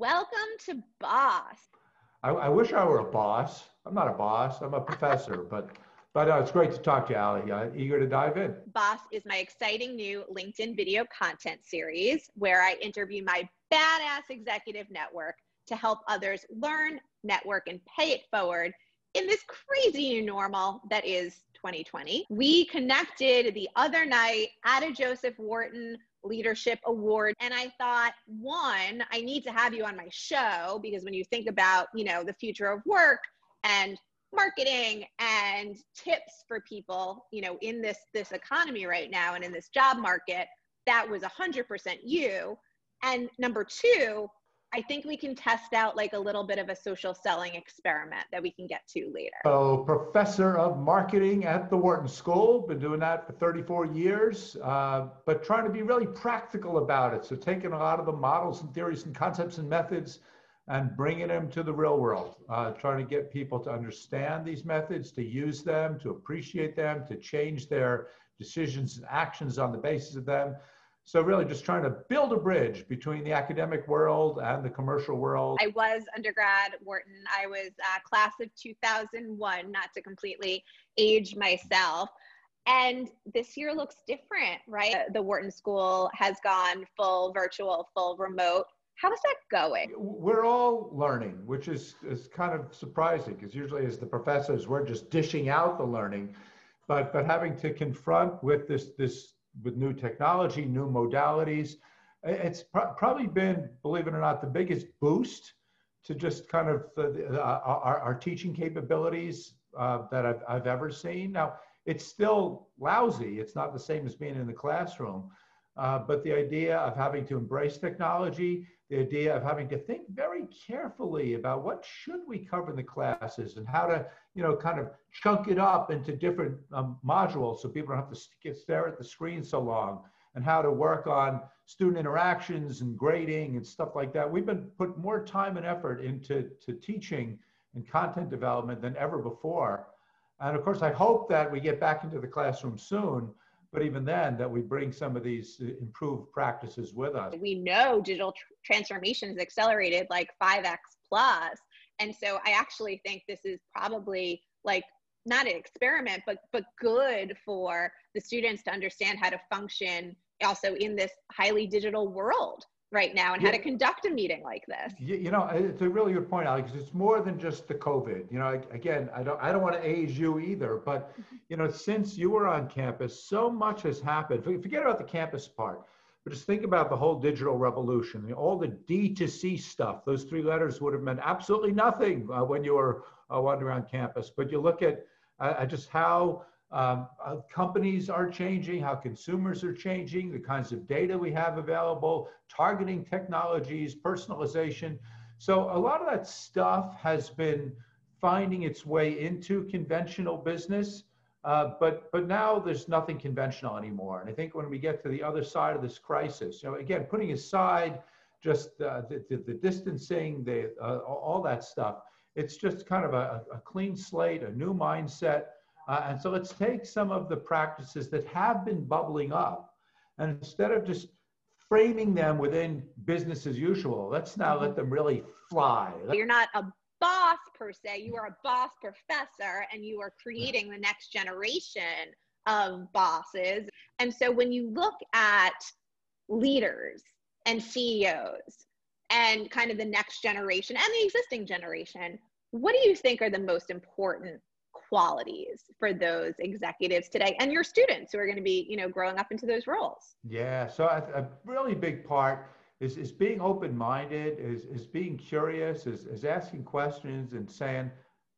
Welcome to Boss. I, I, wish I were a boss. I'm not a boss. I'm a professor, but but uh, it's great to talk to you, Ali. Uh, eager to dive in. Boss is my exciting new LinkedIn video content series where I interview my badass executive network to help others learn, network, and pay it forward in this crazy new normal that is 2020. We connected the other night at a Joseph Wharton leadership award and i thought one i need to have you on my show because when you think about you know the future of work and marketing and tips for people you know in this this economy right now and in this job market that was 100% you and number two I think we can test out like a little bit of a social selling experiment that we can get to later. So, professor of marketing at the Wharton School, been doing that for 34 years, uh, but trying to be really practical about it. So, taking a lot of the models and theories and concepts and methods and bringing them to the real world, uh, trying to get people to understand these methods, to use them, to appreciate them, to change their decisions and actions on the basis of them. So really just trying to build a bridge between the academic world and the commercial world. I was undergrad Wharton. I was uh, class of 2001, not to completely age myself. And this year looks different, right? The Wharton School has gone full virtual, full remote. How is that going? We're all learning, which is, is kind of surprising because usually as the professors, we're just dishing out the learning. But, but having to confront with this, this with new technology, new modalities. It's pr- probably been, believe it or not, the biggest boost to just kind of uh, our, our, teaching capabilities uh, that I've, I've ever seen. Now, it's still lousy. It's not the same as being in the classroom. Uh, but the idea of having to embrace technology, the idea of having to think very carefully about what should we cover in the classes and how to, you know, kind of chunk it up into different um, modules so people don't have to stare at the screen so long and how to work on student interactions and grading and stuff like that. We've been put more time and effort into to teaching and content development than ever before. And of course, I hope that we get back into the classroom soon but even then that we bring some of these uh, improved practices with us. We know digital tr- transformations accelerated like 5x plus. And so i actually think this is probably like not an experiment but but good for the students to understand how to function also in this highly digital world right now and yeah. how to conduct a meeting like this. You, you, know, it's a really good point, Alex. It's more than just the COVID. You know, again, I don't, I don't want to age you either, but mm-hmm. you know, since you were on campus, so much has happened. Forget about the campus part, but just think about the whole digital revolution. All the D to C stuff. Those three letters would have meant absolutely nothing uh, when you were uh, wandering around campus. But you look at uh, just how um, uh, companies are changing, how consumers are changing, the kinds of data we have available, targeting technologies, personalization. So a lot of that stuff has been finding its way into conventional business, uh, but but now there's nothing conventional anymore. And I think when we get to the other side of this crisis, you know, again, putting aside just the, the, the, distancing, the uh, all that stuff, it's just kind of a, a clean slate, a new mindset uh, and so let's take some of the practices that have been bubbling up and instead of just framing them within business as usual, let's now let them really fly. You're not a boss per se, you are a boss professor and you are creating the next generation of bosses. And so when you look at leaders and CEOs and kind of the next generation and the existing generation, what do you think are the most important qualities for those executives today and your students who are going to be you know growing up into those roles. Yeah so a, a really big part is, is being open-minded is, is being curious is, is asking questions and saying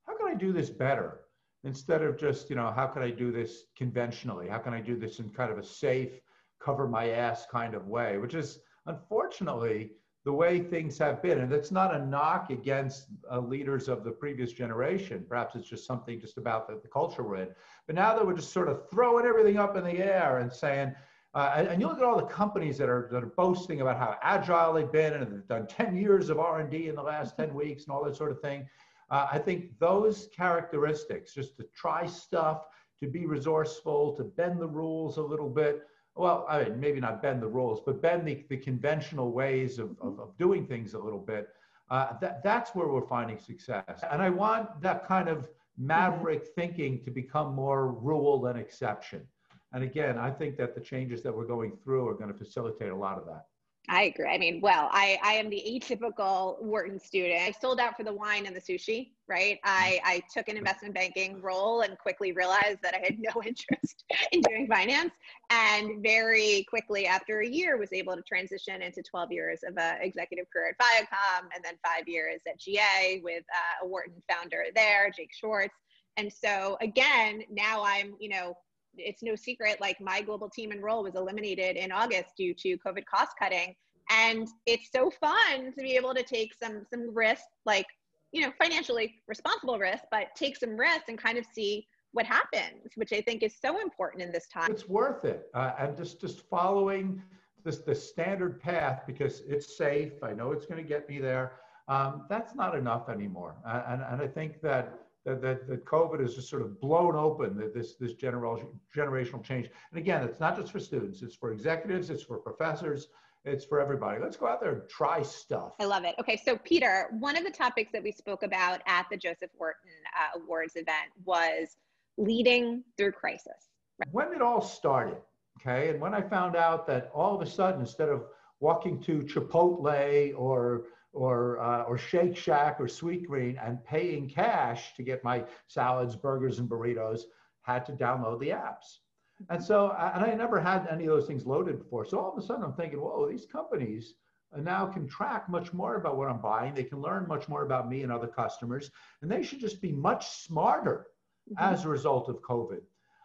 how can i do this better? Instead of just you know how can i do this conventionally? How can i do this in kind of a safe cover my ass kind of way? Which is unfortunately the way things have been. And it's not a knock against uh, leaders of the previous generation. Perhaps it's just something just about the, the, culture we're in. But now that we're just sort of throwing everything up in the air and saying, uh, and, and, you look at all the companies that are, that are boasting about how agile they've been and they've done 10 years of R&D in the last 10 weeks and all that sort of thing. Uh, I think those characteristics, just to try stuff, to be resourceful, to bend the rules a little bit, well, I mean, maybe not bend the rules, but bend the, the conventional ways of, of, of doing things a little bit. Uh, that, that's where we're finding success. And I want that kind of maverick thinking to become more rule than exception. And again, I think that the changes that we're going through are going to facilitate a lot of that. I agree. I mean, well, I, I am the atypical Wharton student. I sold out for the wine and the sushi, right? I, I took an investment banking role and quickly realized that I had no interest in doing finance. And very quickly after a year was able to transition into 12 years of an executive career at Viacom and then five years at GA with uh, a Wharton founder there, Jake Schwartz. And so again, now I'm, you know, it's no secret like my global team and role was eliminated in august due to covid cost cutting. And it's so fun to be able to take some some risk like you know financially responsible risk but take some risks and kind of see what happens which i think is so important in this time. It's worth it. Uh, and just just following this the standard path because it's safe. I know it's going to get me there. Um, that's not enough anymore. Uh, and, and i think that that, that, that COVID has just sort of blown open this, this general, generational change. And again, it's not just for students, it's for executives, it's for professors, it's for everybody. Let's go out there and try stuff. I love it. Okay, so Peter, one of the topics that we spoke about at the Joseph Wharton uh, Awards event was leading through crisis. When it all started, okay, and when I found out that all of a sudden, instead of walking to Chipotle or or uh, or Shake Shack or Sweetgreen and paying cash to get my salads, burgers, and burritos, had to download the apps. And so, and I never had any of those things loaded before. So all of a sudden, I'm thinking, whoa, these companies now can track much more about what I'm buying. They can learn much more about me and other customers, and they should just be much smarter mm-hmm. as a result of COVID.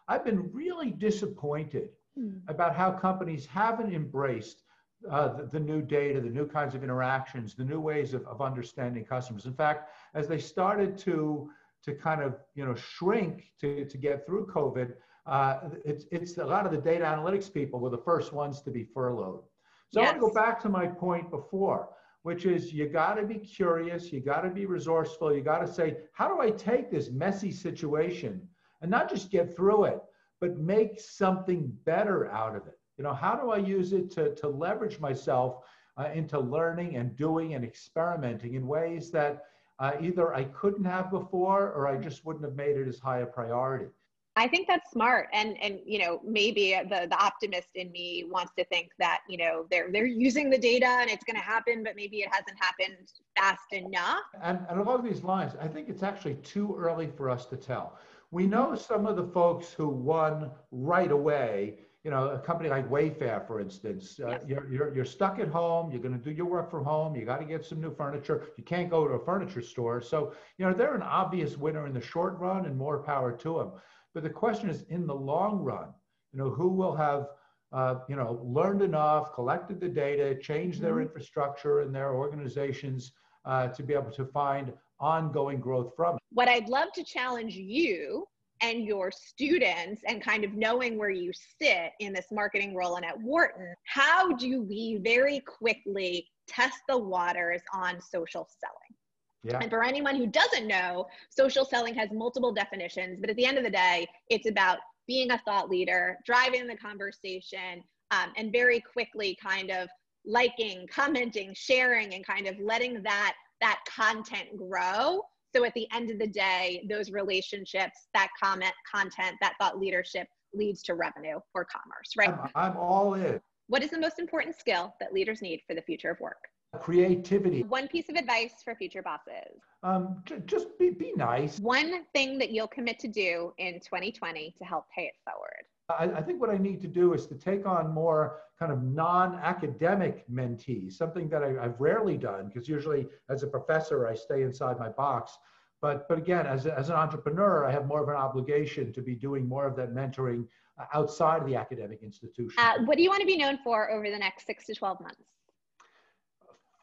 I've been really disappointed mm-hmm. about how companies haven't embraced uh, the, the, new data, the new kinds of interactions, the new ways of, of understanding customers. In fact, as they started to to kind of you know shrink to, to get through COVID, uh, it's it's a lot of the data analytics people were the first ones to be furloughed. So yes. I want to go back to my point before, which is you got to be curious, you got to be resourceful, you got to say, how do I take this messy situation and not just get through it, but make something better out of it. You know, how do I use it to, to leverage myself uh, into learning and doing and experimenting in ways that uh, either I couldn't have before or I just wouldn't have made it as high a priority. I think that's smart, and and you know maybe the the optimist in me wants to think that you know they're they're using the data and it's going to happen, but maybe it hasn't happened fast enough. And, and along these lines, I think it's actually too early for us to tell. We know some of the folks who won right away you know, a company like Wayfair, for instance, uh, yes. you're, you're, you're stuck at home, you're going to do your work from home, you got to get some new furniture, you can't go to a furniture store. So, you know, they're an obvious winner in the short run and more power to them. But the question is in the long run, you know, who will have, uh, you know, learned enough, collected the data, changed their mm-hmm. infrastructure and their organizations uh, to be able to find ongoing growth from it. What I'd love to challenge you and your students and kind of knowing where you sit in this marketing role and at Wharton, how do we very quickly test the waters on social selling? Yeah. And for anyone who doesn't know, social selling has multiple definitions, but at the end of the day, it's about being a thought leader, driving the conversation, um, and very quickly kind of liking, commenting, sharing, and kind of letting that that content grow so at the end of the day, those relationships, that comment, content, that thought leadership leads to revenue or commerce, right? I'm, I'm all in. What is the most important skill that leaders need for the future of work? Creativity. One piece of advice for future bosses. Um, just be, be nice. One thing that you'll commit to do in 2020 to help pay it forward. I, I, think what I need to do is to take on more kind of non-academic mentees, something that I, have rarely done because usually as a professor I stay inside my box. But but again, as, a, as an entrepreneur, I have more of an obligation to be doing more of that mentoring uh, outside of the academic institution. Uh, what do you want to be known for over the next six to 12 months?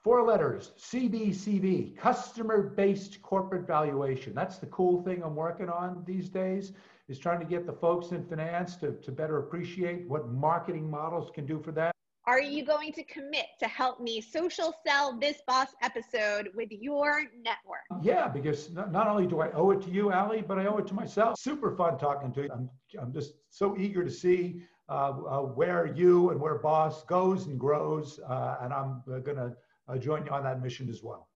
Four letters, CBCV, customer-based corporate valuation. That's the cool thing I'm working on these days is trying to get the folks in finance to, to better appreciate what marketing models can do for that. Are you going to commit to help me social sell this boss episode with your network? Yeah, because not, not only do I owe it to you, Ali, but I owe it to myself. Super fun talking to you. I'm, I'm just so eager to see uh, uh, where you and where Boss goes and grows. Uh, and I'm going to join you on that mission as well.